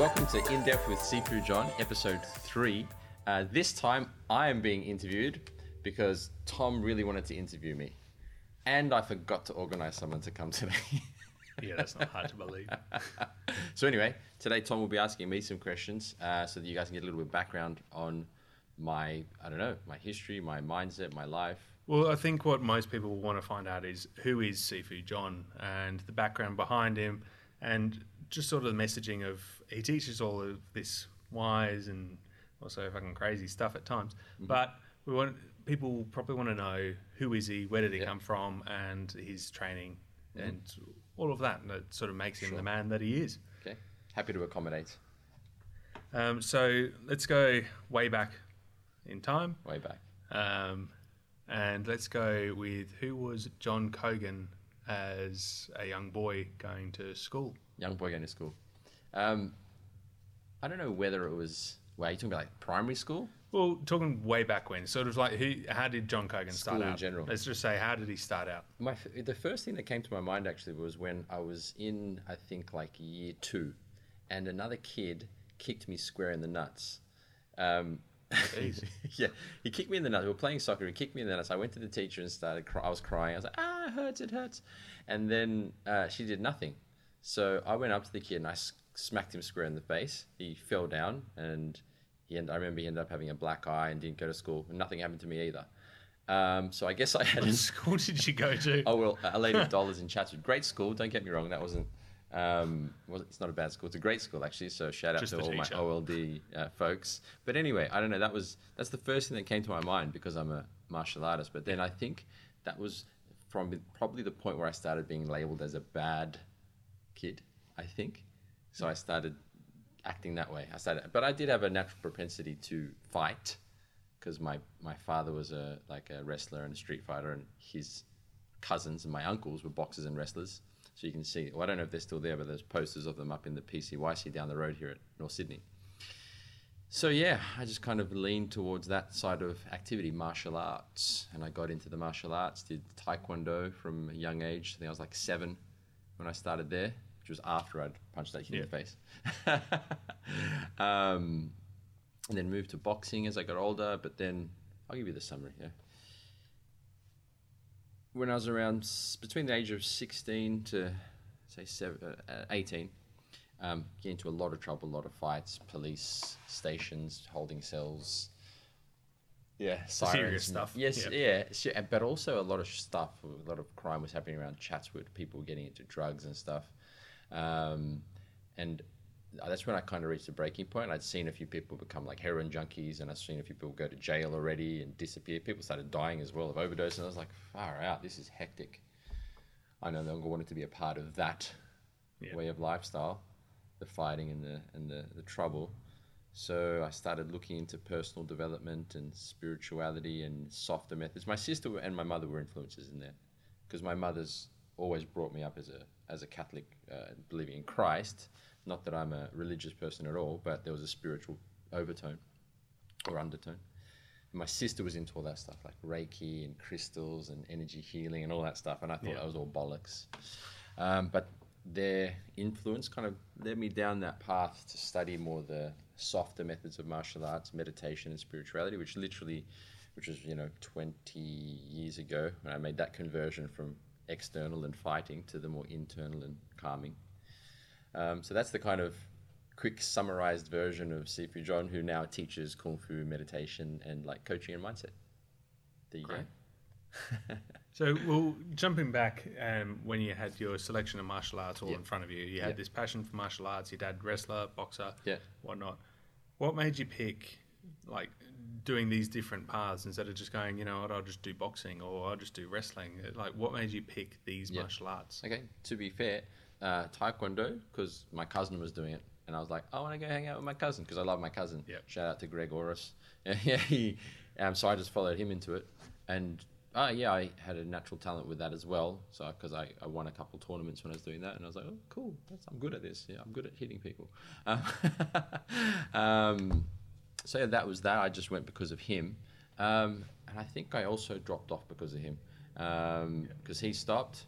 welcome to In Depth with Sifu John, episode three. Uh, this time I am being interviewed because Tom really wanted to interview me, and I forgot to organize someone to come today. Yeah, that's not hard to believe. so anyway, today Tom will be asking me some questions uh, so that you guys can get a little bit of background on my, I don't know, my history, my mindset, my life. Well, I think what most people will want to find out is who is Sifu John and the background behind him, and just sort of the messaging of he teaches all of this wise and also fucking crazy stuff at times. Mm-hmm. But we want people probably want to know who is he, where did he Yeah. come from, and his training, and all of that. And that sort of makes him Sure. the man that he is. Okay, happy to accommodate. Um, so let's go way back in time. Way back. Um, and let's go with who was John Cogan as a young boy going to school? Young boy going to school. Um, I don't know whether it was. Well, are you talking about like primary school? Well, talking way back when, sort of like who? How did John Cogan start School in general. Let's just say, how did he start out? My the first thing that came to my mind actually was when I was in I think like year two, and another kid kicked me square in the nuts. Um, Easy. yeah, he kicked me in the nuts. We were playing soccer. He kicked me in the nuts. I went to the teacher and started. Cry- I was crying. I was like, "Ah, it hurts! It hurts!" And then uh, she did nothing. So I went up to the kid and I smacked him square in the face. He fell down, and he. End- I remember he ended up having a black eye and didn't go to school. And nothing happened to me either. Um, so I guess I had. What school did you go to? Oh well, a lady of Dolours in Chatswood, great school. Don't get me wrong, that wasn't. Um, well, it's not a bad school. It's a great school actually. So shout out Just to all my. OLD uh, folks. But anyway, I don't know. That was that's the first thing that came to my mind because I'm a martial artist. But then I think that was from probably the point where I started being labelled as a bad kid. I think so. Hmm. I started acting that way. I started, but I did have a natural propensity to fight because my my father was a like a wrestler and a street fighter, and his cousins and my uncles were boxers and wrestlers. So you can see. Well, I don't know if they're still there, but there's posters of them up in the PCYC down the road here at North Sydney. So yeah, I just kind of leaned towards that side of activity, martial arts, and I got into the martial arts. Did taekwondo from a young age. I think I was like seven when I started there, was after I'd punched that kid in the face. um, and then moved to boxing as I got older. But then I'll give you the summary here. When I was around between the age of 16 to say seven, uh, 18, um, get into a lot of trouble, a lot of fights, police stations, holding cells. Yeah, sirens. serious stuff. Yes, Yeah. yeah, but also a lot of stuff. A lot of crime was happening around Chatswood. People getting into drugs and stuff, um, and that's when I kind of reached a breaking point. I'd seen a few people become like heroin junkies, and I'd seen a few people go to jail already and disappear. People started dying as well of overdose, and I was like, far out. This is hectic. I no longer wanted to be a part of that Yeah. way of lifestyle, the fighting and the and the, the trouble. So I started looking into personal development and spirituality and softer methods. My sister and my mother were influences in that because my mother's always brought me up as a as a Catholic, uh, believing in Christ. Not that I'm a religious person at all, but there was a spiritual overtone or undertone. And my sister was into all that stuff like Reiki and crystals and energy healing and all that stuff, and I thought Yeah. that was all bollocks. Um, but their influence kind of led me down that path to study more the softer methods of martial arts, meditation, and spirituality, which literally, which was you know 20 years ago when I made that conversion from external and fighting to the more internal and calming. Um, so that's the kind of quick summarized version of Sifu John, who now teaches kung fu, meditation, and like coaching and mindset. There you Great. go. So, well, jumping back, um, when you had your selection of martial arts all Yeah. in front of you, you had Yeah. this passion for martial arts. Your dad, wrestler, boxer, Yeah. whatnot. What made you pick, like, doing these different paths instead of just going, you know what, I'll just do boxing or I'll just do wrestling? Like, what made you pick these Yeah. martial arts? Okay, to be fair, uh, Taekwondo, because my cousin was doing it, and I was like, I want to go hang out with my cousin because I love my cousin. Yeah. Shout out to Greg Oris. Yeah, he, um, so I just followed him into it, and uh, yeah, I had a natural talent with that as well. So because I, I won a couple tournaments when I was doing that, and I was like, oh, cool, that's, I'm good at this. Yeah, I'm good at hitting people. Um, um, so that was that. I just went because of him, um, and I think I also dropped off because of him because he stopped,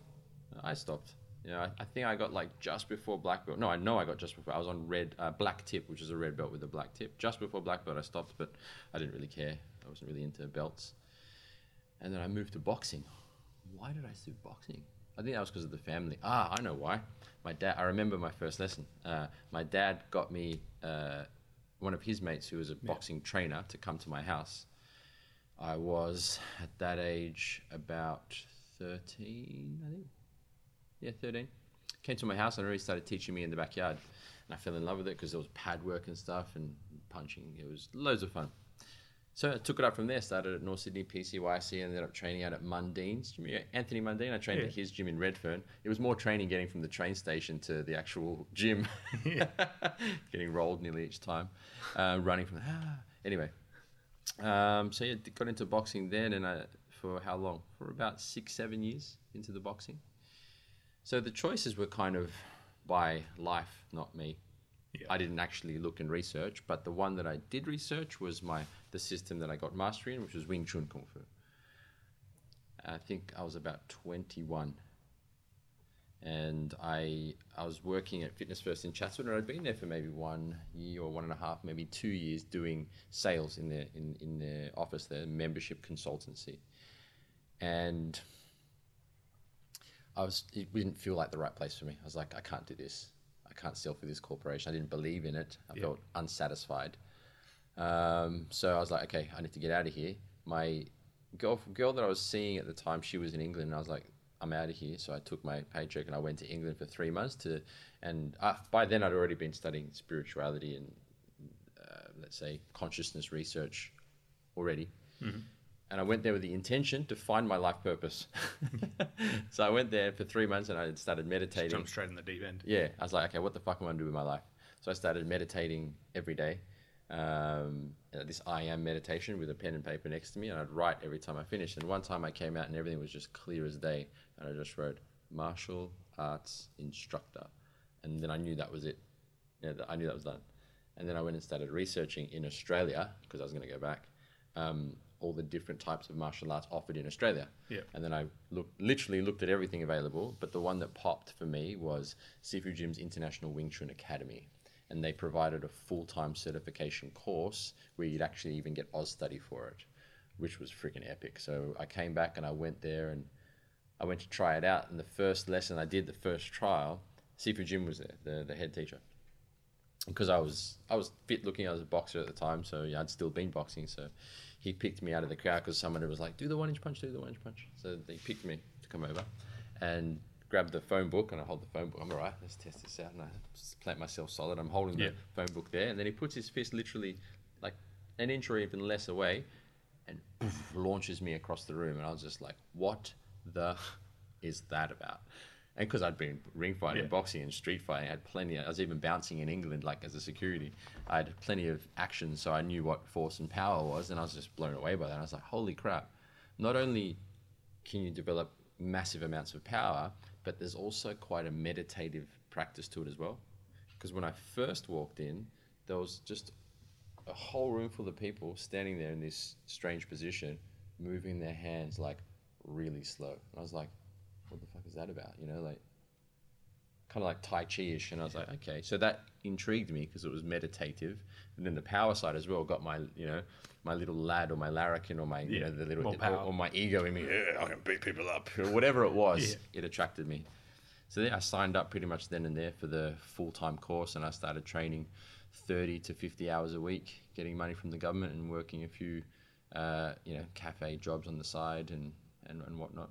I stopped. You know, I, I think I got like just before black belt. No, I know I got just before. I was on red uh, black tip, which is a red belt with a black tip. Just before black belt, I stopped, but I didn't really care. I wasn't really into belts. And then I moved to boxing. Why did I do boxing? I think that was because of the family. Ah, I know why. My dad. I remember my first lesson. Uh, my dad got me uh, one of his mates who was a boxing trainer to come to my house. I was at that age about thirteen, I think. Yeah, thirteen. Came to my house and already started teaching me in the backyard, and I fell in love with it because there was pad work and stuff and punching. It was loads of fun. So I took it up from there. Started at North Sydney PCYC. And ended up training out at Mundine's. gym. Anthony Mundine. I trained Yeah. at his gym in Redfern. It was more training getting from the train station to the actual gym. getting rolled nearly each time. Uh, running from ah. anyway. Um, so yeah, got into boxing then, and I, for how long? For about six, seven years into the boxing. So the choices were kind of by life, not me. Yeah. I didn't actually look and research, but the one that I did research was my the system that I got mastery in, which was Wing Chun Kung Fu. I think I was about 21, and I I was working at Fitness First in Chatswood, and I'd been there for maybe one year or one and a half, maybe two years, doing sales in their in in their office, their membership consultancy, and I was it didn't feel like the right place for me. I was like, I can't do this. I can't sell for this corporation. I didn't believe in it. I Yeah. felt unsatisfied. Um, so I was like, okay, I need to get out of here. My girl girl that I was seeing at the time, she was in England, and I was like, I'm out of here. So I took my paycheck and I went to England for three months to, and uh, by then I'd already been studying spirituality and uh, let's say consciousness research already. And I went there with the intention to find my life purpose. so I went there for three months and I started meditating. Jump straight in the deep end. Yeah, I was like, okay, what the fuck am I gonna do with my life? So I started meditating every day. Um, uh, this I am meditation with a pen and paper next to me, and I'd write every time I finished. And one time I came out and everything was just clear as day, and I just wrote martial arts instructor, and then I knew that was it. Yeah, I knew that was done. And then I went and started researching in Australia because I was going to go back. Um, all the different types of martial arts offered in Australia. Yeah. And then I looked, literally looked at everything available, but the one that popped for me was Sifu Jim's International Wing Chun Academy. And they provided a full time certification course where you'd actually even get Austudy for it, which was freaking epic. So I came back and I went there and I went to try it out. And the first lesson I did, the first trial, Sifu Jim was there, the, the head teacher. Because I was I was fit looking, I was a boxer at the time, so yeah, I'd still been boxing. So he picked me out of the crowd because someone was like, "Do the one inch punch, do the one inch punch." So they picked me to come over, and grabbed the phone book, and I hold the phone book. I'm all right. Let's test this out, and I plant myself solid. I'm holding Yeah. the phone book there, and then he puts his fist literally like an inch or even less away, and launches me across the room, and I was just like, "What the is that about?" And because I'd been ring fighting, Yeah. boxing, and street fighting, I had plenty. I was even bouncing in England, like as a security. I had plenty of action, so I knew what force and power was, and I was just blown away by that. I was like, "Holy crap!" Not only can you develop massive amounts of power, but there's also quite a meditative practice to it as well. Because when I first walked in, there was just a whole room full of people standing there in this strange position, moving their hands like really slow. And I was like, what the fuck is that about? You know, like kind of like Tai Chi ish. And I was like, okay. So that intrigued me because it was meditative. And then the power side as well got my, you know, my little lad or my larrikin or my, you Yeah, know, the little, or, or my ego in me. "Yeah, I can beat people up. Or whatever it was, Yeah. it attracted me. So then I signed up pretty much then and there for the full time course, and I started training 30 to 50 hours a week, getting money from the government and working a few, uh, you know, cafe jobs on the side and, and, and whatnot.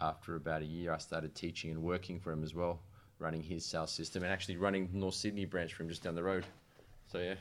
After about a year, I started teaching and working for him as well, running his sales system and actually running North Sydney branch for him just down the road. So yeah,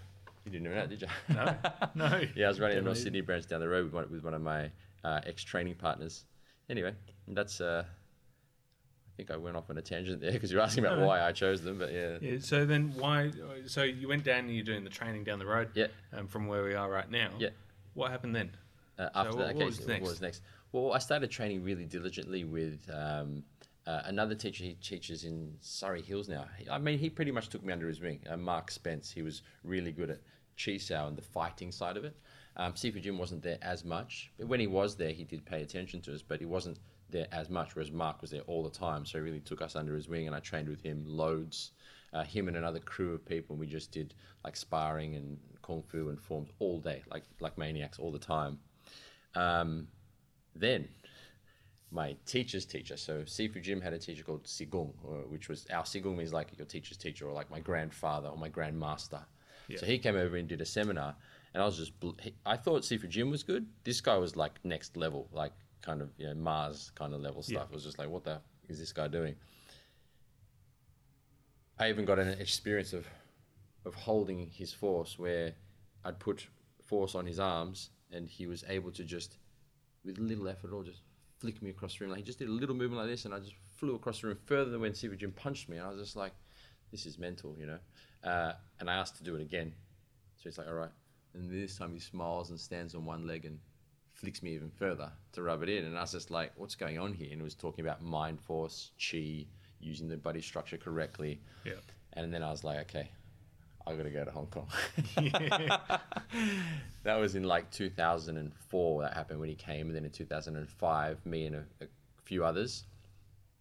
you didn't know that, did you? No, no. Yeah, I was running a North Sydney branch down the road with one, with one of my uh, ex training partners. Anyway, that's. Uh, I think I went off on a tangent there because you're asking about No. why I chose them, but yeah. Yeah, so then why? So you went down and you're doing the training down the road. Yeah. Um, from where we are right now. Yeah. What happened then? Uh, after what- that, what okay, was so next? what was next? Well, I started training really diligently with um, uh, another teacher. He teaches in Surry Hills now. I mean, he pretty much took me under his wing. Uh, Mark Spence. He was really good at chi sao and the fighting side of it. Um, Sifu Jim wasn't there as much, but when he was there, he did pay attention to us, but he wasn't there as much. Whereas Mark was there all the time, so he really took us under his wing, and I trained with him loads. Uh, him and another crew of people. and We just did like sparring and kung fu and forms all day, like like maniacs all the time. Um, then my teacher's teacher. So Sifu Jim had a teacher called Sigung, uh, which was our Sigung means like your teacher's teacher, or like my grandfather or my grandmaster. Yeah. So he came over and did a seminar, and I was just I thought Sifu Jim was good. This guy was like next level, like kind of you know Mars kind of level stuff. Yeah. It was just like what the is this guy doing? I even got an experience of of holding his force where I'd put force on his arms and he was able to just with little effort at all just flick me across the room. Like he just did a little movement like this and I just flew across the room further than when Sifu Jim punched me and I was just like, This is mental, you know? Uh, and I asked to do it again. So he's like, All right. And this time he smiles and stands on one leg and flicks me even further to rub it in. And I was just like, What's going on here? And it was talking about mind force, chi, using the body structure correctly. Yeah. And then I was like, okay, I got to go to Hong Kong. that was in like 2004. That happened when he came, and then in 2005, me and a, a few others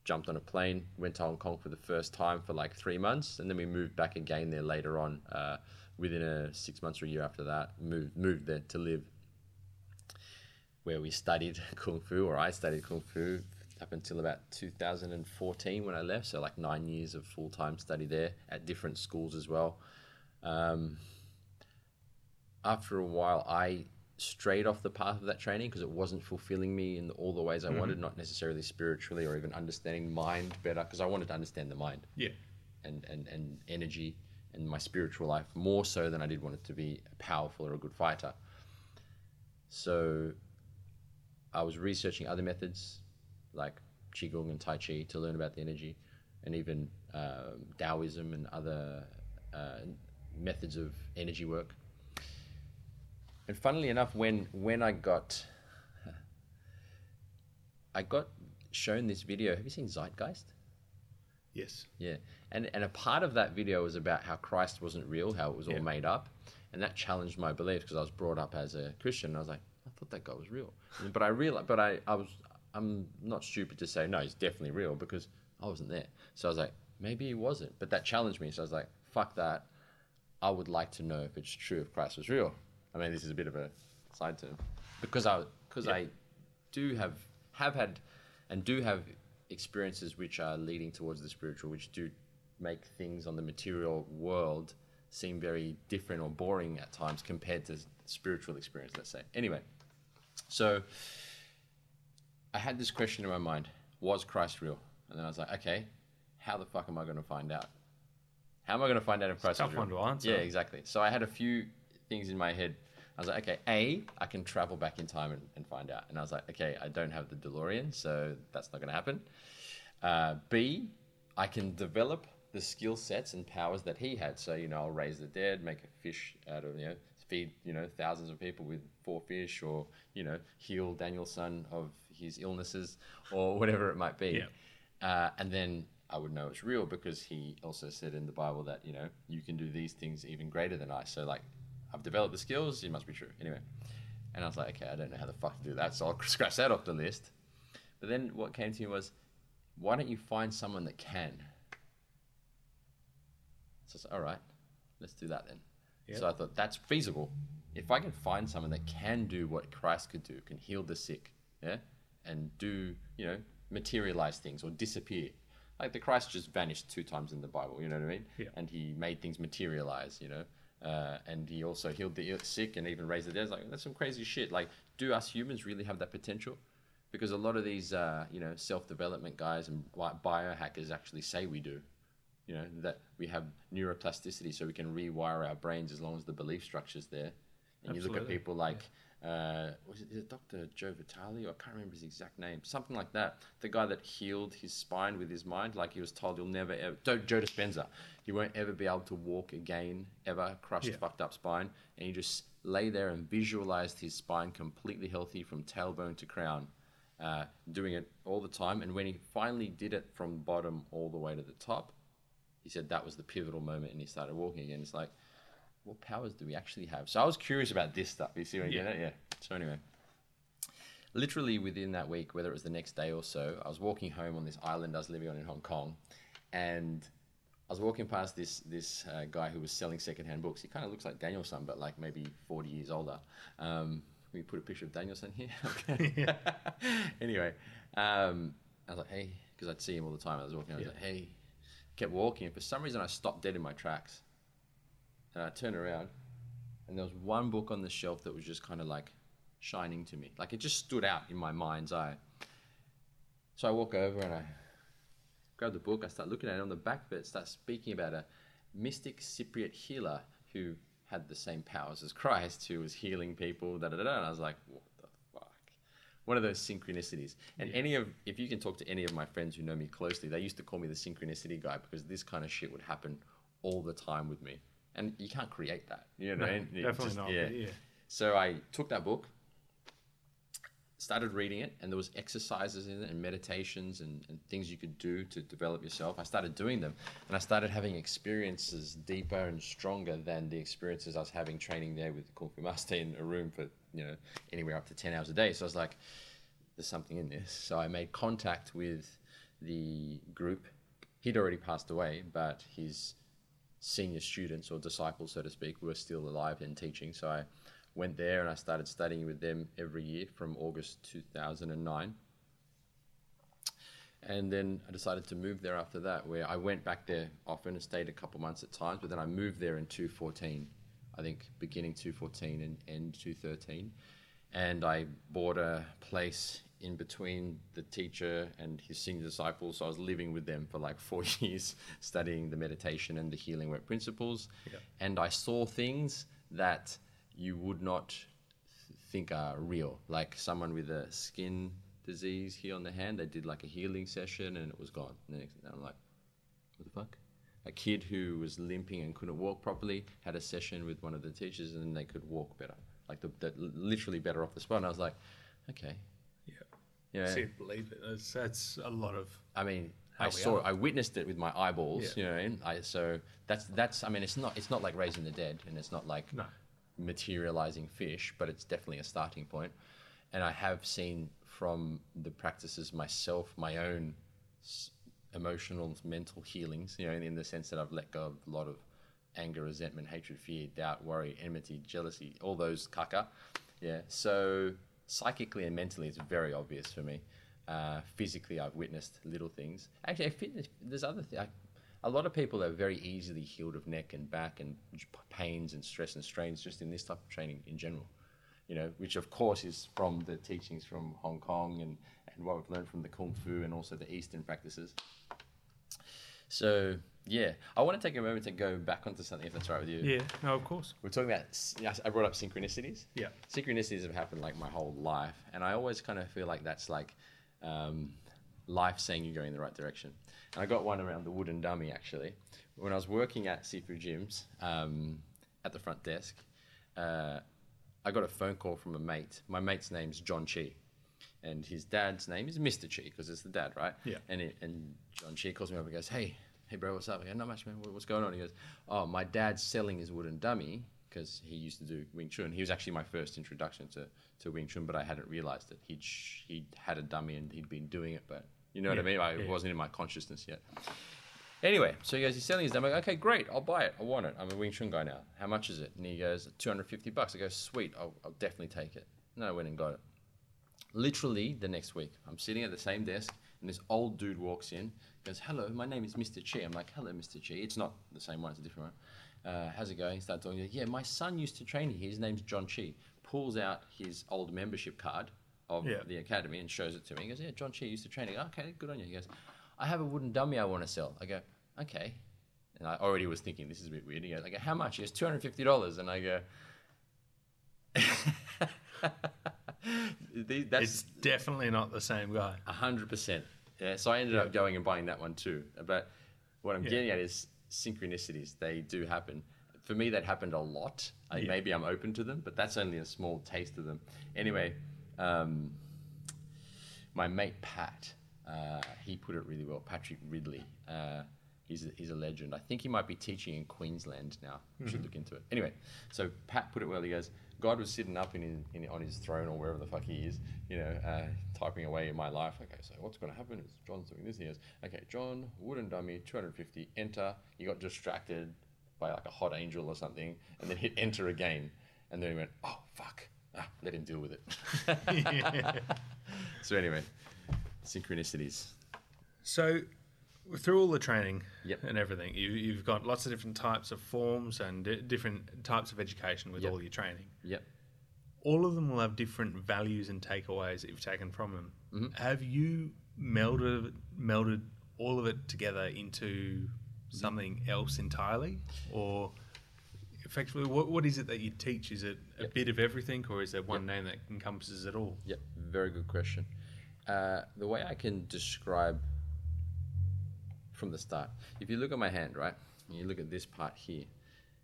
jumped on a plane, went to Hong Kong for the first time for like three months, and then we moved back again there later on. Uh, within a six months or a year after that, moved moved there to live, where we studied kung fu, or I studied kung fu up until about 2014 when I left. So like nine years of full time study there at different schools as well. Um, after a while, I strayed off the path of that training because it wasn't fulfilling me in all the ways I wanted, not necessarily spiritually or even understanding mind better, because I wanted to understand the mind Yeah. and, and, and energy and my spiritual life more so than I did want it to be a powerful or a good fighter. So I was researching other methods like Qigong and Tai Chi to learn about the energy and even um, Taoism and other uh, methods of energy work. And funnily enough, when, when I got I got shown this video. Have you seen Zeitgeist? Yes. Yeah, and and a part of that video was about how Christ wasn't real, how it was all Yeah. made up, and that challenged my beliefs because I was brought up as a Christian. I was like, I thought that guy was real, but I realized, but I I was I'm not stupid to say no, he's definitely real because I wasn't there. So I was like, maybe he wasn't, but that challenged me. So I was like, fuck that. I would like to know if it's true if Christ was real. I mean, this is a bit of a side term because I because I do have have had and do have experiences which are leading towards the spiritual, which do make things on the material world seem very different or boring at times compared to spiritual experience. Let's say. Anyway, so I had this question in my mind: Was Christ real? And then I was like, okay, how the fuck am I going to find out? How am I going to find out if Christ tough is real? one to answer. Yeah, exactly. So I had a few things in my head. I was like, okay, A, I can travel back in time and, and find out. And I was like, okay, I don't have the DeLorean, so that's not going to happen. Uh, B, I can develop the skill sets and powers that he had. So, you know, I'll raise the dead, make a fish out of, you know, feed, you know, thousands of people with four fish or, you know, heal Danielson of his illnesses or whatever it might be. Yeah. Uh, and then I would know it's real because he also said in the Bible that, you know, you can do these things even greater than I. So, like, I've developed the skills, it must be true. Anyway. And I was like, okay, I don't know how the fuck to do that. So I'll scratch that off the list. But then what came to me was, why don't you find someone that can? So I said, all right, let's do that then. Yeah. So I thought that's feasible. If I can find someone that can do what Christ could do, can heal the sick, yeah, and do you know materialize things or disappear, like the Christ just vanished two times in the Bible, you know what I mean? Yeah. And he made things materialize, you know. Uh, and he also healed the sick and even raised the dead. It's Like that's some crazy shit. Like, do us humans really have that potential? Because a lot of these, uh, you know, self-development guys and biohackers actually say we do. You know that we have neuroplasticity, so we can rewire our brains as long as the belief structure's there. And you look at people like, uh, was it, is it Dr. Joe Vitale? I can't remember his exact name. Something like that. The guy that healed his spine with his mind, like he was told you'll never ever. Joe, Joe Dispenza, you won't ever be able to walk again, ever. Crushed, Yeah. fucked up spine, and he just lay there and visualized his spine completely healthy from tailbone to crown, uh, doing it all the time. And when he finally did it from bottom all the way to the top, he said that was the pivotal moment, and he started walking again. It's like what powers do we actually have? So I was curious about this stuff. You see what I Yeah. get? Yeah. So anyway, literally within that week, whether it was the next day or so, I was walking home on this island I was living on in Hong Kong, and I was walking past this this uh, guy who was selling secondhand books. He kind of looks like Danielson, but like maybe forty years older. Um, can we put a picture of Danielson here? Okay. anyway, um, I was like, hey, because I'd see him all the time. I was walking. I was Yeah. like, hey, kept walking. And for some reason, I stopped dead in my tracks, and I turned around, and there was one book on the shelf that was just kind of like shining to me, like it just stood out in my mind's eye. So I walk over and I grab the book. I start looking at it. On the back of it, it starts speaking about a mystic Cypriot healer who had the same powers as Christ, who was healing people. Da da da. da. And I was like, what the fuck? One of those synchronicities. And any of, if you can talk to any of my friends who know me closely, they used to call me the synchronicity guy because this kind of shit would happen all the time with me. And you can't create that. You know what I No, mean? Definitely just- not. Yeah. Yeah. So I took that book, started reading it, and there was exercises in it and meditations and, and things you could do to develop yourself. I started doing them, and I started having experiences deeper and stronger than the experiences I was having training there with the Kung Fu Master in a room for you know anywhere up to ten hours a day. So I was like, "There's something in this." So I made contact with the group. He'd already passed away, but his senior students or disciples, so to speak, were still alive and teaching. So I went there and I started studying with them every year from August 2009. And then I decided to move there after that, where I went back there often and stayed a couple months at times, but then I moved there in 2014, I think beginning 2014 and end 2013. And I bought a place in between the teacher and his senior disciples. So I was living with them for like four years, studying the meditation and the healing work principles. Yeah. And I saw things that you would not think are real. Like someone with a skin disease here on the hand, they did like a healing session and it was gone. And I'm like, what the fuck? A kid who was limping and couldn't walk properly had a session with one of the teachers and they could walk better. Like the, the literally better off the spot. And I was like, okay. Yeah. Yeah. See, believe it. That's, that's a lot of. I mean, I saw. I witnessed it with my eyeballs. Yeah. You know, what I. I so that's that's. I mean, it's not it's not like raising the dead, and it's not like No. materializing fish, but it's definitely a starting point. And I have seen from the practices myself, my own emotional, mental healings. You know, in the sense that I've let go of a lot of anger, resentment, hatred, fear, doubt, worry, enmity, jealousy, all those kaka. Yeah. So psychically and mentally, it's very obvious for me. Uh, physically, I've witnessed little things. Actually, fitness, there's other things. A lot of people are very easily healed of neck and back and pains and stress and strains just in this type of training in general. You know, which of course is from the teachings from Hong Kong and, and what we've learned from the Kung Fu and also the Eastern practices. So, yeah, I want to take a moment to go back onto something, if that's right with you. Yeah. No, of course. We're talking about, I brought up synchronicities. Yeah. Synchronicities have happened like my whole life. And I always kind of feel like that's like um, life saying you're going in the right direction. And I got one around the wooden dummy actually. When I was working at Sifu Jim's um, at the front desk, uh, I got a phone call from a mate. My mate's name's John Chi. And his dad's name is Mr. Chi because it's the dad, right? Yeah. And, it, and John Chi calls me up and goes, Hey, hey, bro, what's up? I go, Not much, man. What's going on? He goes, Oh, my dad's selling his wooden dummy because he used to do Wing Chun. He was actually my first introduction to, to Wing Chun, but I hadn't realized it. He'd, sh- he'd had a dummy and he'd been doing it, but you know what I mean? I, yeah. It wasn't in my consciousness yet. Anyway, so he goes, he's selling his dummy. I go, okay, great, I'll buy it. I want it. I'm a Wing Chun guy now. How much is it? And he goes, 250 bucks. I go, sweet, I'll, I'll definitely take it. And I went and got it. Literally the next week, I'm sitting at the same desk, and this old dude walks in, goes, hello, my name is Mr. Chi. I'm like, hello, Mr. Chi. It's not the same one, it's a different one. Uh, how's it going? He starts talking. Yeah, my son used to train here. His name's John Chi. Pulls out his old membership card of Yeah. the academy and shows it to me. He goes, yeah, John Chi used to train. here. okay, good on you. He goes, I have a wooden dummy I want to sell. I go, okay. And I already was thinking, this is a bit weird. He goes, I go, how much? He goes, $250. And I go, "These- that's It's definitely not the same guy. a hundred percent. Yeah. So I ended up going and buying that one too. But what I'm Yeah. getting at is synchronicities. They do happen. For me, that happened a lot. I, Yeah. Maybe I'm open to them, but that's only a small taste of them. Anyway, um, my mate Pat, uh, he put it really well. Patrick Ridley. Uh, He's a, he's a legend. I think he might be teaching in Queensland now. We should look into it. Anyway, so Pat put it well. He goes, God was sitting up in his, in, on his throne or wherever the fuck he is, you know, uh, typing away in my life. Okay, so what's going to happen is John's doing this. He goes, okay, John, wooden dummy, 250, enter. He got distracted by like a hot angel or something and then hit enter again. And then he went, oh, fuck. Ah, let him deal with it. So anyway, synchronicities. So, through all the training Yep. and everything, you, you've got lots of different types of forms and di- different types of education with Yep. all your training. Yep. All of them will have different values and takeaways that you've taken from them. Mm-hmm. Have you melded melded all of it together into Mm-hmm. something else entirely, or effectively, what, what is it that you teach? Is it a bit of everything, or is there one name that encompasses it all? Yep, very good question. Uh, the way I can describe from the start, if you look at my hand, right, and you look at this part here,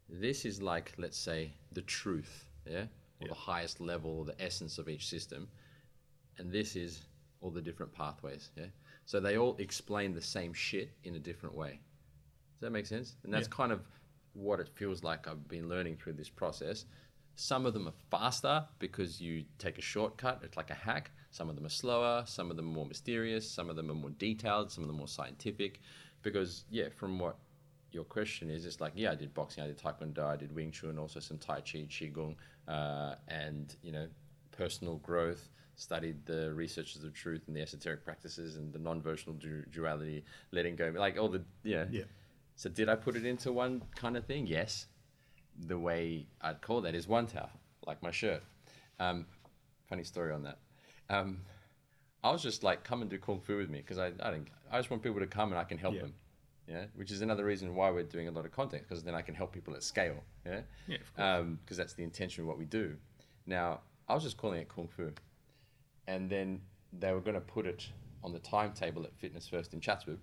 this is like, let's say, the truth, yeah, or the highest level, or the essence of each system, and this is all the different pathways, yeah. So they all explain the same shit in a different way. Does that make sense? And that's Yeah. kind of what it feels like I've been learning through this process. Some of them are faster because you take a shortcut, it's like a hack. Some of them are slower, some of them are more mysterious, some of them are more detailed, some of them more scientific. Because, yeah, from what your question is, it's like, yeah, I did boxing, I did taekwondo, I did Wing Chun, also some Tai Chi, Qigong, uh, and, you know, personal growth, studied the researches of truth and the esoteric practices and the non-versional du- duality, letting go, like all the, you know. Yeah. So did I put it into one kind of thing? Yes. The way I'd call that is one towel, like my shirt. Um, funny story on that. Um, I was just like, come and do kung fu with me because I, I think I just want people to come and I can help Yeah. them. Yeah, which is another reason why we're doing a lot of content because then I can help people at scale. Yeah, Yeah, because that's the intention of what we do. Now, I was just calling it kung fu, and then they were going to put it on the timetable at Fitness First in Chatswood.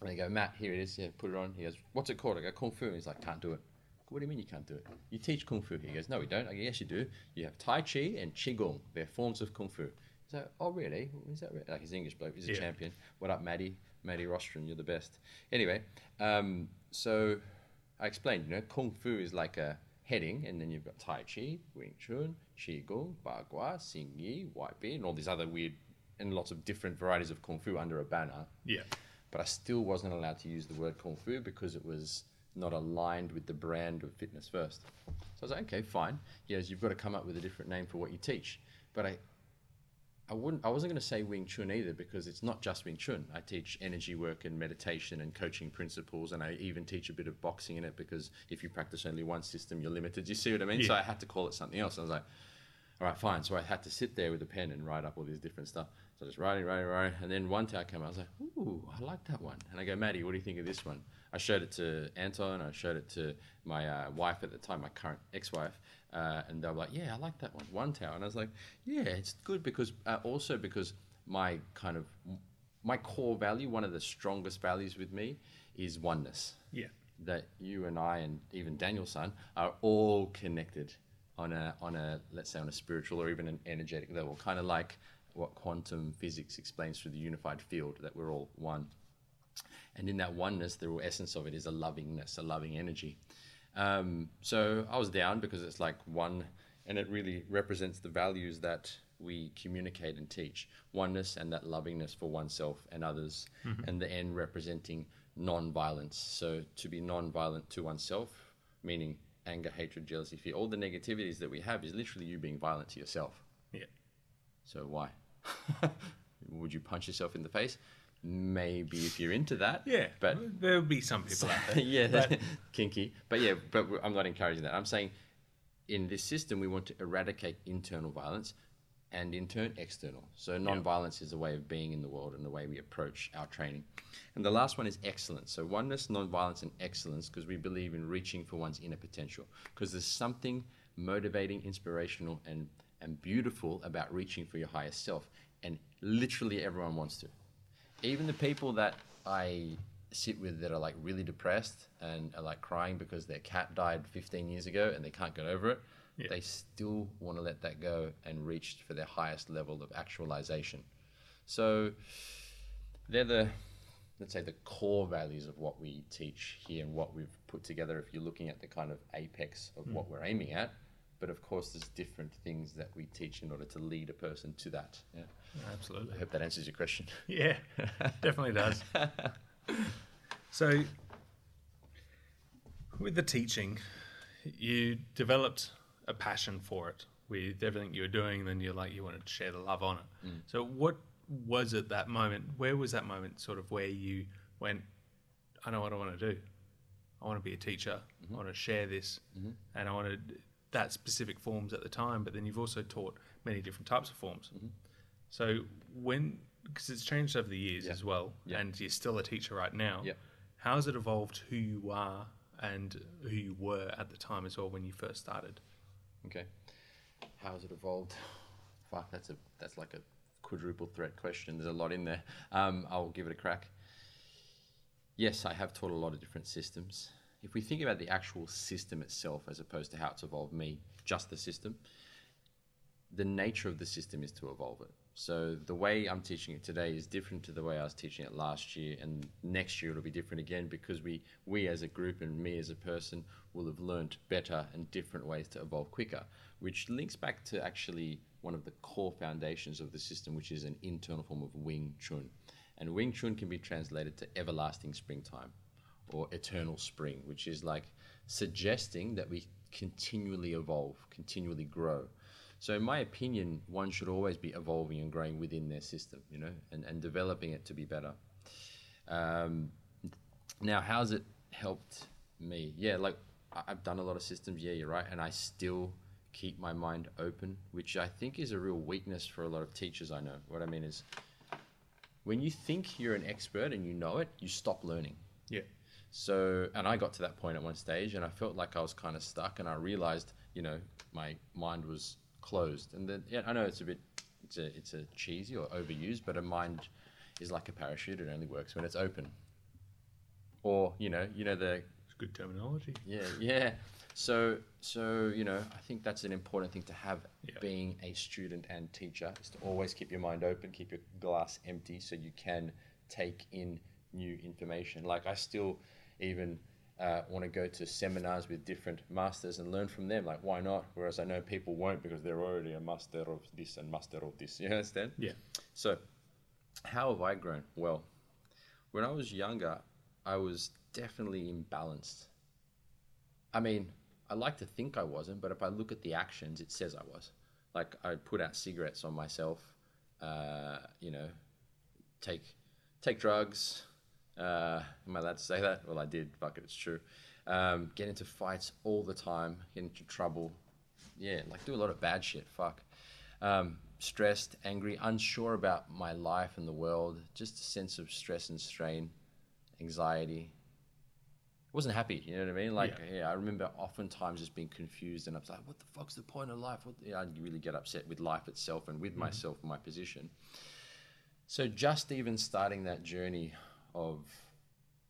And they go, Matt, here it is. Yeah, put it on. He goes, what's it called? I go, Kung Fu. And he's like, can't do it. What do you mean you can't do it? You teach Kung Fu. He goes, no, we don't. I go, yes, you do. You have Tai Chi and Qigong. They're forms of Kung Fu. He's like, oh, really? Is that right? Like, he's English bloke. He's a Yeah. champion. What up, Maddie? Maddie Rostron, you're the best. Anyway, um, so I explained, you know, Kung Fu is like a heading, and then you've got Tai Chi, Wing Chun, Qigong, Bagua, Xing Yi, White Beard, and all these other weird and lots of different varieties of Kung Fu under a banner Yeah. but I still wasn't allowed to use the word kung fu because it was not aligned with the brand of Fitness First. So I was like, okay, fine. Yes, you've got to come up with a different name for what you teach. But I, I wouldn't. I wasn't going to say Wing Chun either because it's not just Wing Chun. I teach energy work and meditation and coaching principles, and I even teach a bit of boxing in it because if you practice only one system, you're limited. You see what I mean? So I had to call it something else. I was like, all right, fine. So I had to sit there with a pen and write up all these different stuff. So I just writing, writing, writing. And then one I came out, I was like, ooh, I like that one. And I go, Maddie, what do you think of this one? I showed it to Anton, I showed it to my uh, wife at the time, my current ex wife. Uh, and they were like, yeah, I like that one, one tower. And I was like, yeah, it's good because uh, also because my kind of my core value, one of the strongest values with me, is oneness Yeah. that you and I and even Danielson are all connected on a on a let's say on a spiritual or even an energetic level, kind of like what quantum physics explains through the unified field that we're all one. And in that oneness, the real essence of it is a lovingness, a loving energy. Um, so I was down because it's like one, and it really represents the values that we communicate and teach oneness and that lovingness for oneself and others, and the end representing non violence. So to be non violent to oneself, meaning anger, hatred, jealousy, fear, all the negativities that we have is literally you being violent to yourself. Yeah. So why? Would you punch yourself in the face? Maybe if you're into that. Yeah. But there'll be some people out there. yeah, kinky. But yeah, but I'm not encouraging that. I'm saying in this system, we want to eradicate internal violence and in turn external. So non-violence is a way of being in the world and the way we approach our training. And the last one is excellence. So oneness, non-violence, and excellence because we believe in reaching for one's inner potential. Because there's something motivating, inspirational, and and beautiful about reaching for your highest self. And literally everyone wants to even the people that I sit with that are like really depressed and are like crying because their cat died 15 years ago and they can't get over it, Yeah. they still want to let that go and reach for their highest level of actualization. So they're the let's say the core values of what we teach here and what we've put together if you're looking at the kind of apex of mm. what we're aiming at but of course there's different things that we teach in order to lead a person to that yeah Absolutely. i hope that answers your question Yeah, definitely does. so, with the teaching, you developed a passion for it with everything you were doing. Then you're like, you wanted to share the love on it. Mm. So, what was it that moment? Where was that moment, sort of, where you went, I know what I want to do. I want to be a teacher. Mm-hmm. I want to share this, mm-hmm. and I wanted that specific forms at the time. But then you've also taught many different types of forms. So when because it's changed over the years Yeah. as well, Yeah. and you're still a teacher right now. Yeah. How has it evolved who you are and who you were at the time as well when you first started? Okay. How has it evolved? Fuck, that's a that's like a quadruple threat question. There's a lot in there. Um, I'll give it a crack. Yes, I have taught a lot of different systems. If we think about the actual system itself as opposed to how it's evolved me, just the system, the nature of the system is to evolve it. So the way I'm teaching it today is different to the way I was teaching it last year, and next year it'll be different again because we we as a group and me as a person will have learnt better and different ways to evolve quicker, which links back to actually one of the core foundations of the system, which is an internal form of Wing Chun, and Wing Chun can be translated to everlasting springtime or eternal spring, which is like suggesting that we continually evolve, continually grow. So, in my opinion, one should always be evolving and growing within their system, you know, and, and developing it to be better. Um, now, how's it helped me? Yeah, like I've done a lot of systems. Yeah, you're right, and I still keep my mind open, which I think is a real weakness for a lot of teachers. I know what I mean is when you think you're an expert and you know it, you stop learning. Yeah. So, and I got to that point at one stage, and I felt like I was kind of stuck, and I realized, you know, my mind was closed. And then, yeah, I know it's a bit, it's a, it's a cheesy or overused, but a mind is like a parachute; it only works when it's open. Or, you know, you know the It's good terminology. yeah, yeah. So, so you know, I think that's an important thing to have. Yeah. Being a student and teacher is to always keep your mind open, keep your glass empty, so you can take in new information. Like I still even uh, want to go to seminars with different masters and learn from them. Like why not? Whereas I know people won't because they're already a master of this and master of this. You understand? Yeah. So, how have I grown? Well, when I was younger, I was definitely imbalanced. I mean, I like to think I wasn't, but if I look at the actions, it says I was. Like I'd put out cigarettes on myself, uh, you know, take take drugs. Uh, am I allowed to say that? Well, I did. Fuck it, it's true. Um, get into fights all the time, get into trouble. Yeah, like do a lot of bad shit. Fuck. Um, stressed, angry, unsure about my life and the world. Just a sense of stress and strain, anxiety. Wasn't happy, you know what I mean? Like, yeah, I remember oftentimes just being confused, and I was like, "What the fuck's the point of life?" What, yeah, I'd really get upset with life itself and with myself and my position. So just even starting that journey of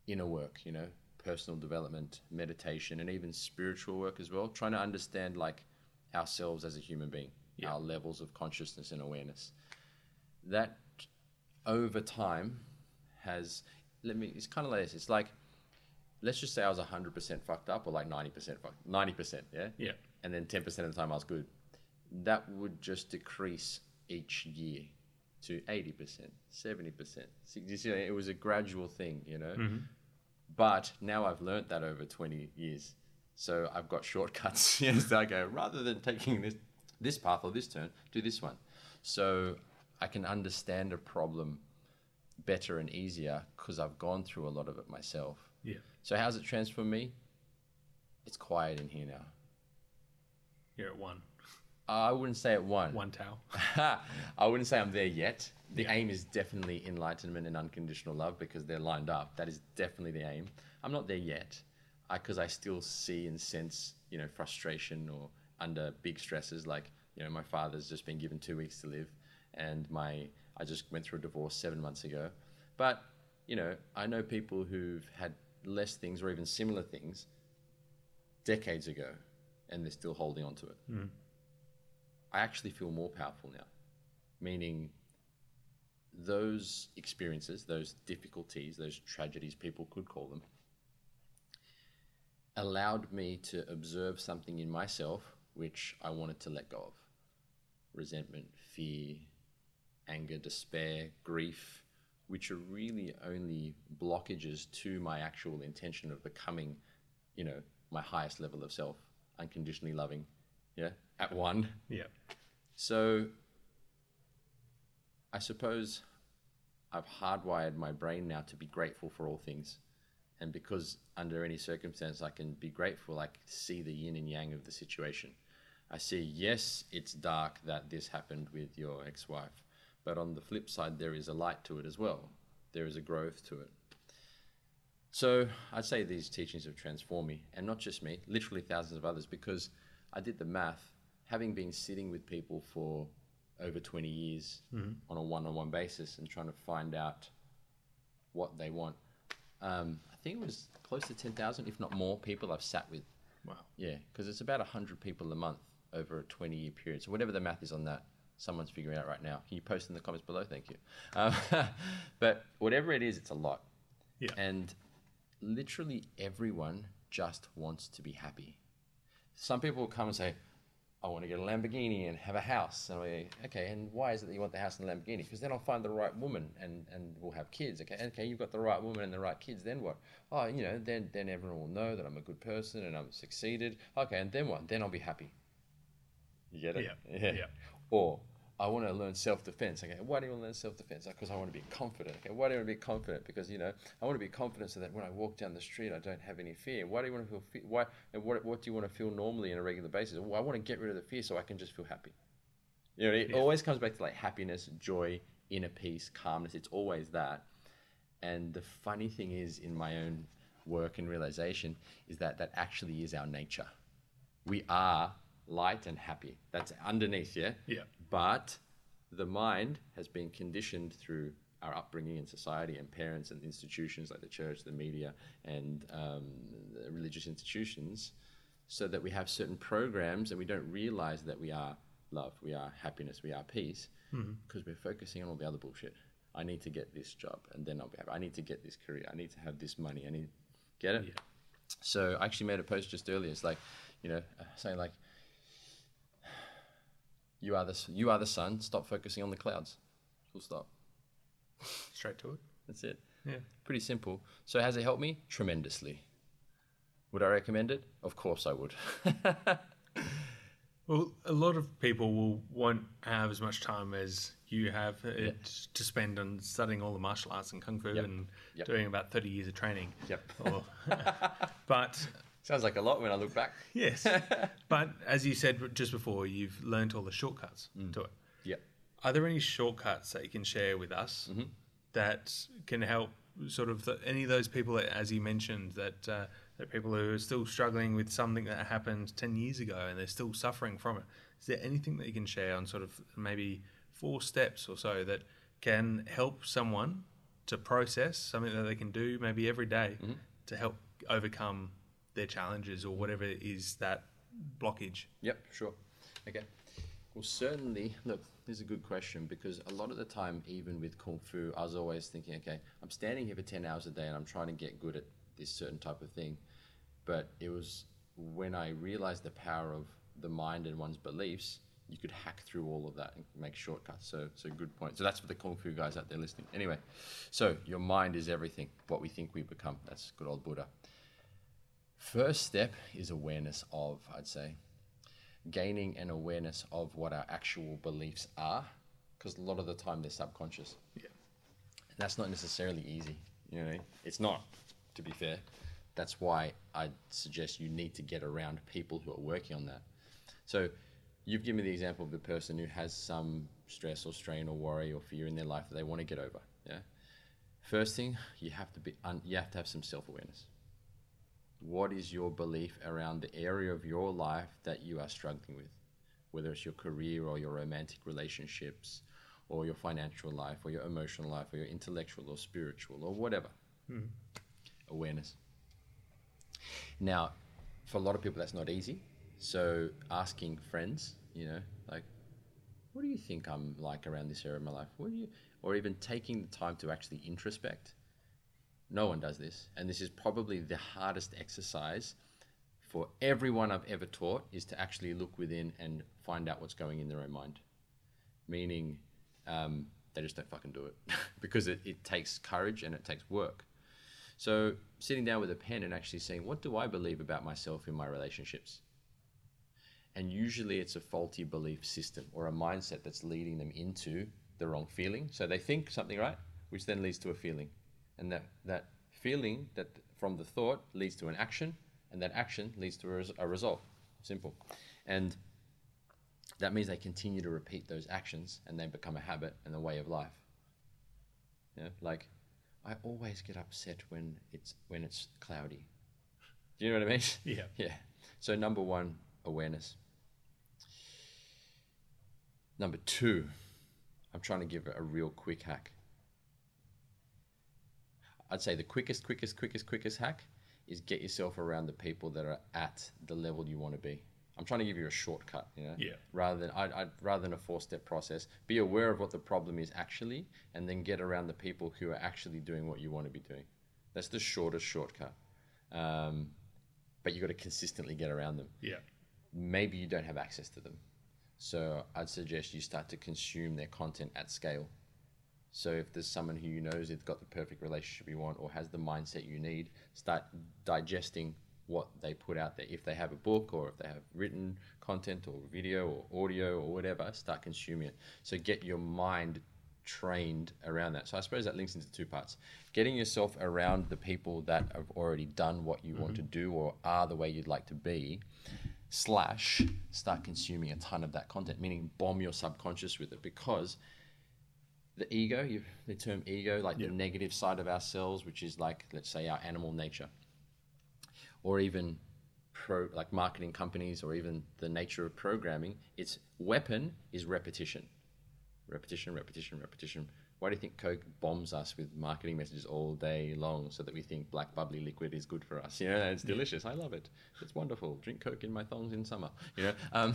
inner work, you know, personal development, meditation, and even spiritual work as well, trying to understand like ourselves as a human being, Yeah. our levels of consciousness and awareness. That over time has let me it's kind of like this. It's like let's just say I was 100% fucked up or like 90% fucked 90%, yeah? Yeah. and then 10% of the time I was good, that would just decrease each year to 80%, 70%. See, you see, it was a gradual thing, you know? Mm-hmm. But now I've learnt that over 20 years. So I've got shortcuts. yes, I go, rather than taking this, this path or this turn, do this one. So I can understand a problem better and easier because I've gone through a lot of it myself. Yeah. So how's it transformed me? It's quiet in here now. You're at one. I wouldn't say at one. One towel. I wouldn't say I'm there yet. The aim is definitely enlightenment and unconditional love because they're lined up. That is definitely the aim. I'm not there yet uh, because I, still see and sense, you know, frustration or under big stresses. Like, you know, my father's just been given two weeks to live, and my I just went through a divorce seven months ago. But you know, I know people who've had less things or even similar things decades ago, and they're still holding on to it. Hmm. I actually feel more powerful now, meaning those experiences, those difficulties, those tragedies, people could call them, allowed me to observe something in myself which I wanted to let go of. Resentment, fear, anger, despair, grief, which are really only blockages to my actual intention of becoming, you know, my highest level of self, unconditionally loving, yeah, at one. Yeah. So I suppose I've hardwired my brain now to be grateful for all things. And because under any circumstance I can be grateful, I can see the yin and yang of the situation. I see, yes, it's dark that this happened with your ex wife, but on the flip side, there is a light to it as well. There is a growth to it. So I'd say these teachings have transformed me, and not just me, literally thousands of others, because I did the math, having been sitting with people for over 20 years Mm-hmm. on a one on one basis and trying to find out what they want. Um, I think it was close to 10,000, if not more, people I've sat with. Wow. Yeah, because it's about 100 people a month over a 20 year period. So, whatever the math is on that, someone's figuring it out right now. Can you post in the comments below? Thank you. Um, but whatever it is, it's a lot. Yeah. And literally everyone just wants to be happy. Some people will come and say, I want to get a Lamborghini and have a house. And we, okay, and why is it that you want the house and the Lamborghini? Because then I'll find the right woman and, and we'll have kids. Okay, okay, you've got the right woman and the right kids. Then what? Oh, you know, then then everyone will know that I'm a good person and I'm succeeded. Okay, and then what? Then I'll be happy. You get it? Yeah, yeah. Or I want to learn self defense. Okay, why do you want to learn self defense? Because I want to be confident. Okay, why do you want to be confident? Because you know I want to be confident so that when I walk down the street, I don't have any fear. Why do you want to feel? Fe- why? And what? What do you want to feel normally on a regular basis? Well, I want to get rid of the fear so I can just feel happy. You know, it Yeah. always comes back to like happiness, joy, inner peace, calmness. It's always that. And the funny thing is, in my own work and realization, is that that actually is our nature. We are light and happy. That's underneath, yeah? Yeah. But the mind has been conditioned through our upbringing in society and parents and institutions like the church, the media, and um, the religious institutions, so that we have certain programs and we don't realize that we are love, we are happiness, we are peace, because we're focusing on all the other bullshit. I need to get this job and then I'll be happy. I need to get this career. I need to have this money. I need get it. Yeah. So I actually made a post just earlier. It's like, you know, uh, saying like, you are the you are the sun. Stop focusing on the clouds. Full stop. Straight to it. That's it. Yeah. Pretty simple. So has it helped me? Tremendously. Would I recommend it? Of course I would. Well, a lot of people will won't have as much time as you have uh, Yeah. to spend on studying all the martial arts and kung fu Yep. and Yep. doing about 30 years of training. Yep. Or- but Sounds like a lot when I look back. yes, but as you said just before, you've learned all the shortcuts Mm. to it. Yeah. Are there any shortcuts that you can share with us Mm-hmm. that can help sort of the, any of those people, that, as you mentioned, that uh, that people who are still struggling with something that happened ten years ago and they're still suffering from it? Is there anything that you can share on sort of maybe four steps or so that can help someone to process something that they can do maybe every day Mm-hmm. to help overcome their challenges or whatever is that blockage? Yep, sure. Okay. Well, certainly, look, this is a good question because a lot of the time, even with Kung Fu, I was always thinking, okay, I'm standing here for 10 hours a day and I'm trying to get good at this certain type of thing. But it was when I realized the power of the mind and one's beliefs, you could hack through all of that and make shortcuts. So, so good point. So that's for the Kung Fu guys out there listening. Anyway, so your mind is everything, what we think we become. That's good old Buddha. First step is awareness of, I'd say gaining an awareness of what our actual beliefs are, because a lot of the time they're subconscious. Yeah. And that's not necessarily easy. You know, it's not, to be fair. That's why I suggest you need to get around people who are working on that. So, you've given me the example of the person who has some stress or strain or worry or fear in their life that they want to get over. Yeah. First thing, you have to be, un- you have to have some self awareness what is your belief around the area of your life that you are struggling with, whether it's your career or your romantic relationships, or your financial life, or your emotional life, or your intellectual or spiritual, or whatever. Hmm. Awareness. Now, for a lot of people, that's not easy. So, asking friends, you know, like, what do you think I'm like around this area of my life? What do you, or even taking the time to actually introspect. No one does this, and this is probably the hardest exercise for everyone I've ever taught is to actually look within and find out what's going in their own mind. Meaning, um, they just don't fucking do it because it, it takes courage and it takes work. So, sitting down with a pen and actually saying, what do I believe about myself in my relationships? And usually it's a faulty belief system or a mindset that's leading them into the wrong feeling. So they think something, right? Which then leads to a feeling. And that, that feeling that from the thought leads to an action, and that action leads to a, res- a result. Simple. And that means they continue to repeat those actions and they become a habit and a way of life. Yeah, like I always get upset when it's when it's cloudy. Do you know what I mean? Yeah. Yeah. So number one, awareness. Number two, I'm trying to give it a real quick hack. I'd say the quickest, quickest, quickest, quickest hack is get yourself around the people that are at the level you want to be. I'm trying to give you a shortcut, you know. Yeah. Rather than I, I rather than a four-step process, be aware of what the problem is actually, and then get around the people who are actually doing what you want to be doing. That's the shortest shortcut. Um, but you've got to consistently get around them Yeah. maybe you don't have access to them. So I'd suggest you start to consume their content at scale. So if there's someone who you know has got the perfect relationship you want or has the mindset you need, start digesting what they put out there. If they have a book or if they have written content or video or audio or whatever, start consuming it. So get your mind trained around that. So I suppose that links into two parts. Getting yourself around the people that have already done what you want mm-hmm. to do or are the way you'd like to be, slash start consuming a ton of that content, meaning bomb your subconscious with it because the ego, you, the term ego, like Yeah. the negative side of ourselves, which is like, let's say, our animal nature, or even pro, like marketing companies, or even the nature of programming, its weapon is repetition. Repetition, repetition, repetition. Why do you think Coke bombs us with marketing messages all day long so that we think black bubbly liquid is good for us? You know, it's delicious. I love it. It's wonderful. Drink Coke in my thongs in summer. You know, um,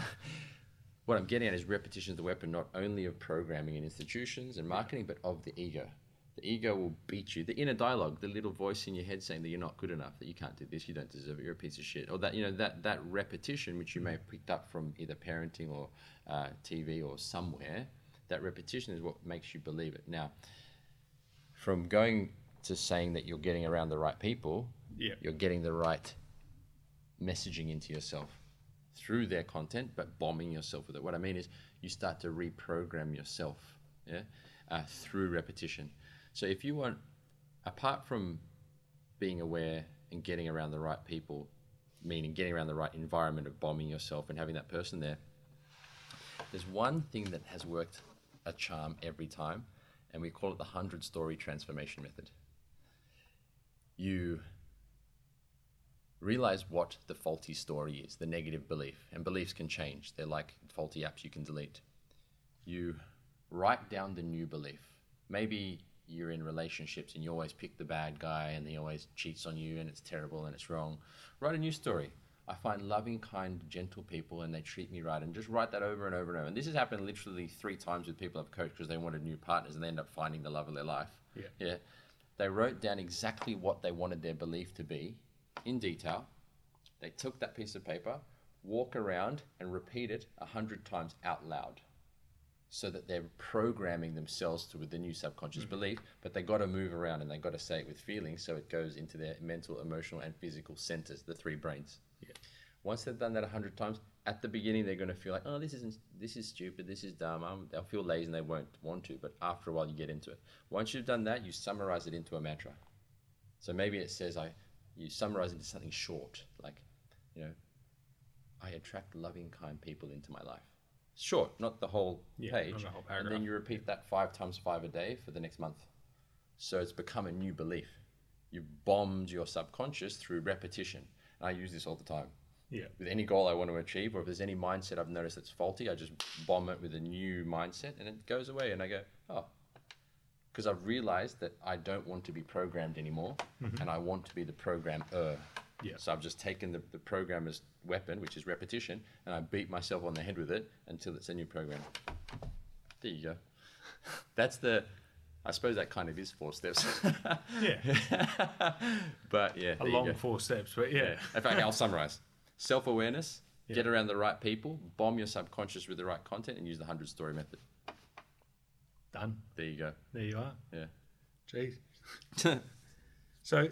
what I'm getting at is repetition is the weapon not only of programming and institutions and marketing, but of the ego. The ego will beat you. The inner dialogue, the little voice in your head saying that you're not good enough, that you can't do this, you don't deserve it, you're a piece of shit, or that you know that that repetition which you may have picked up from either parenting or uh, TV or somewhere. That repetition is what makes you believe it. Now, from going to saying that you're getting around the right people, Yeah. you're getting the right messaging into yourself through their content, but bombing yourself with it. What I mean is, you start to reprogram yourself, yeah, uh, through repetition. So if you want, apart from being aware and getting around the right people, meaning getting around the right environment of bombing yourself and having that person there, there's one thing that has worked a charm every time, and we call it the hundred story transformation method. You realize what the faulty story is, the negative belief. And beliefs can change, they're like faulty apps you can delete. You write down the new belief. Maybe you're in relationships and you always pick the bad guy and he always cheats on you and it's terrible and it's wrong. Write a new story. I find loving, kind, gentle people and they treat me right. And just write that over and over and over. And this has happened literally three times with people I've coached because they wanted new partners and they end up finding the love of their life. Yeah. Yeah. They wrote down exactly what they wanted their belief to be in detail. They took that piece of paper, walk around and repeat it a hundred times out loud so that they're programming themselves to with the new subconscious belief, but they got to move around and they got to say it with feeling so it goes into their mental, emotional, and physical centers, the three brains. Yeah. Once they've done that a hundred times, at the beginning they're going to feel like, oh, this isn't, this is stupid, this is dumb. Um, they'll feel lazy and they won't want to. But after a while, you get into it. Once you've done that, you summarize it into a mantra. So maybe it says, I, you summarize into something short, like, you know, I attract loving, kind people into my life. Short, not the whole Yeah, page. the whole and then you repeat that five times five a day for the next month. So it's become a new belief. You've bombed your subconscious through repetition. And I use this all the time. Yeah. With any goal I want to achieve, or if there's any mindset I've noticed that's faulty, I just bomb it with a new mindset and it goes away. And I go, oh, because I've realized that I don't want to be programmed anymore mm-hmm. and I want to be the programmer. Yeah. So I've just taken the, the programmer's weapon, which is repetition, and I beat myself on the head with it until it's a new program. There you go. That's the. I suppose that kind of is four steps. Yeah. but yeah, A long four steps, but yeah. In fact, I'll summarize: self awareness, Yeah. get around the right people, bomb your subconscious with the right content, and use the hundred story method. Done. There you go. There you are. Yeah. Jeez. So,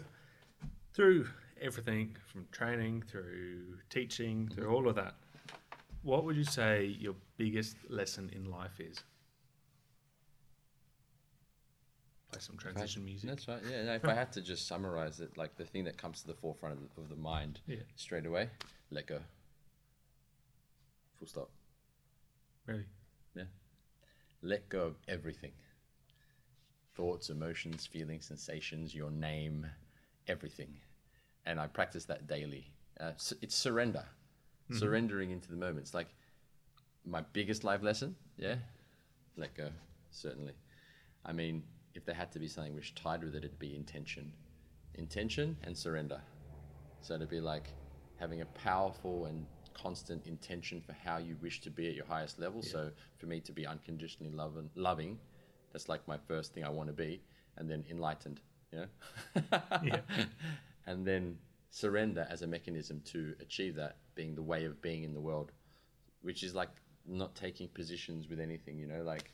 through everything from training through teaching, through all of that, what would you say your biggest lesson in life is? Play some transition music. That's right. Yeah. No, if I had to just summarize it, like the thing that comes to the forefront of the, of the mind Yeah. straight away, let go. Full stop. Really? Let go of everything. Thoughts, emotions, feelings, sensations, your name, everything. And I practice that daily. Uh, it's surrender, surrendering into the moment. It's like my biggest life lesson. Yeah, let go. Certainly. I mean, if there had to be something which tied with it, it'd be intention, intention and surrender. So it'd be like having a powerful and constant intention for how you wish to be at your highest level. So for me to be unconditionally loving, loving, that's like my first thing I want to be, and then enlightened. You know. Yeah. and then surrender as a mechanism to achieve that, being the way of being in the world, which is like not taking positions with anything. You know, like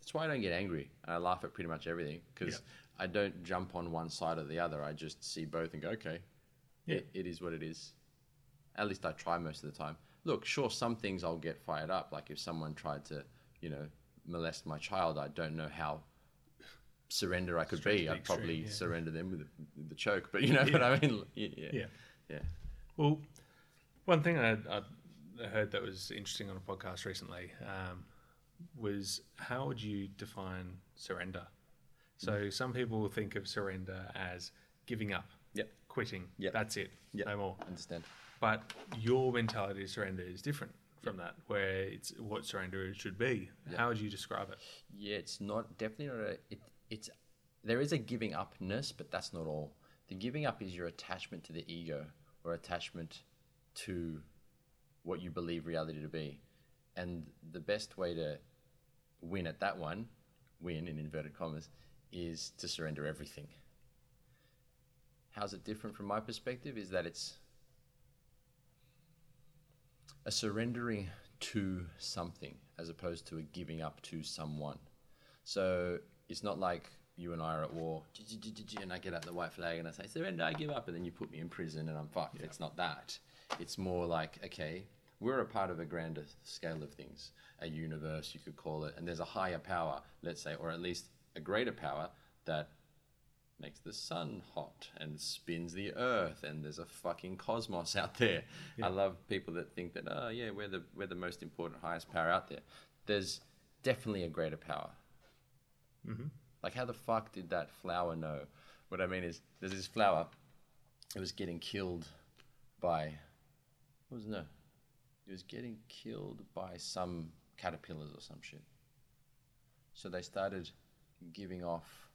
that's why I don't get angry. and I laugh at pretty much everything because Yeah. I don't jump on one side or the other. I just see both and go, okay, Yeah. it, it is what it is. At least I try most of the time. Look, sure, some things I'll get fired up. Like if someone tried to, you know, molest my child, I don't know how surrender I could be. I'd probably yeah. surrender them with the, the choke. But you know what I mean? Yeah, yeah, Yeah. yeah. Well, one thing I, I heard that was interesting on a podcast recently um, was how would you define surrender? So some people think of surrender as giving up. Quitting. Yep. That's it. Yep. No more. Understand? But your mentality of surrender is different from that, where it's what surrender should be. How would you describe it? Yeah, it's not definitely not a. It, it's there is a giving upness, but that's not all. The giving up is your attachment to the ego or attachment to what you believe reality to be, and the best way to win at that one, win in inverted commas, is to surrender everything. How's it different from my perspective? Is that it's a surrendering to something as opposed to a giving up to someone. So it's not like you and I are at war, and I get out the white flag and I say, surrender, I give up, and then you put me in prison and I'm fucked. It's not that. It's more like, okay, we're a part of a grander scale of things, a universe, you could call it, and there's a higher power, let's say, or at least a greater power that makes the sun hot and spins the earth and there's a fucking cosmos out there. I love people that think that oh yeah, we're the we're the most important highest power out there. There's definitely a greater power. Mhm. Like how the fuck did that flower know? What I mean is there's this flower it was getting killed by what was it, no? It was getting killed by some caterpillars or some shit. So they started giving off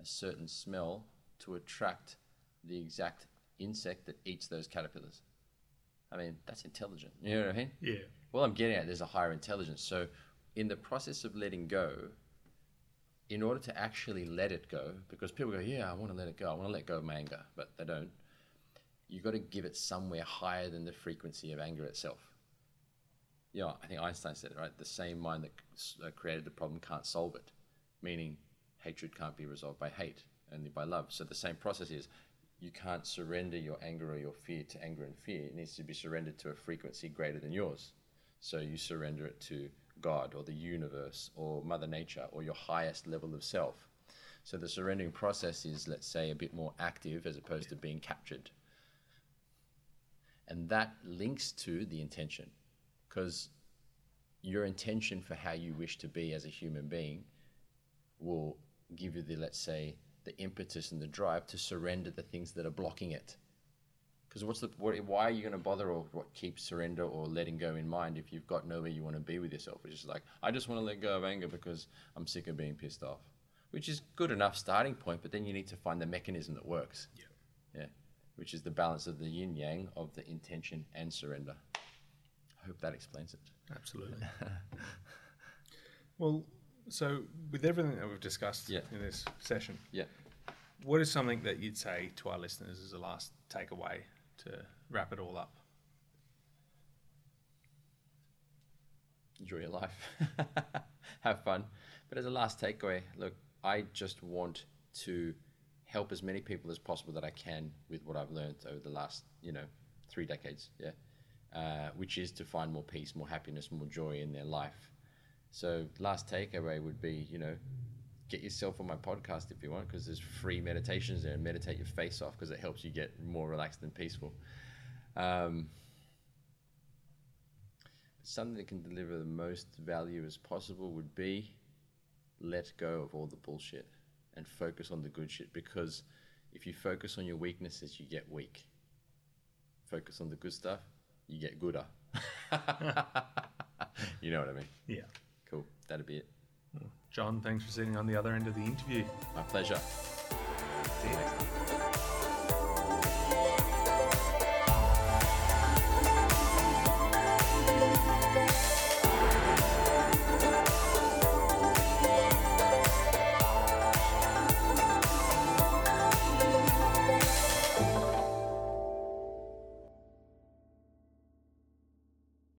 a certain smell to attract the exact insect that eats those caterpillars. I mean, that's intelligent. You know what I mean? Yeah. Well, I'm getting at there's a higher intelligence. So, in the process of letting go, in order to actually let it go, because people go, Yeah, I want to let it go. I want to let go of my anger, but they don't. You've got to give it somewhere higher than the frequency of anger itself. You know, I think Einstein said it, right? The same mind that created the problem can't solve it, meaning hatred can't be resolved by hate, only by love. So the same process is you can't surrender your anger or your fear to anger and fear. It needs to be surrendered to a frequency greater than yours. So you surrender it to God or the universe or Mother Nature or your highest level of self. So the surrendering process is, let's say, a bit more active as opposed to being captured. And that links to the intention because your intention for how you wish to be as a human being will give you the, let's say, the impetus and the drive to surrender the things that are blocking it. Because what's the what, why are you going to bother or what keeps surrender or letting go in mind if you've got nowhere you want to be with yourself? It's just like I just want to let go of anger because I'm sick of being pissed off, which is good enough starting point. But then you need to find the mechanism that works. Yeah. Yeah, which is the balance of the yin yang of the intention and surrender. I hope that explains it. Absolutely. Well, so with everything that we've discussed Yeah. in this session, Yeah. what is something that you'd say to our listeners as a last takeaway to wrap it all up? enjoy your life, have fun. But as a last takeaway, look, I just want to help as many people as possible that I can with what I've learned over the last, you know, three decades. Yeah, uh, which is to find more peace, more happiness, more joy in their life. So, last takeaway would be, you know, get yourself on my podcast if you want, because there's free meditations there. And meditate your face off because it helps you get more relaxed and peaceful. Um, something that can deliver the most value as possible would be let go of all the bullshit and focus on the good shit. Because if you focus on your weaknesses you get weak. Focus on the good stuff you get gooder. You know what i mean? Yeah. Cool that'd be it John, thanks for sitting on the other end of the interview. my pleasure See you next time.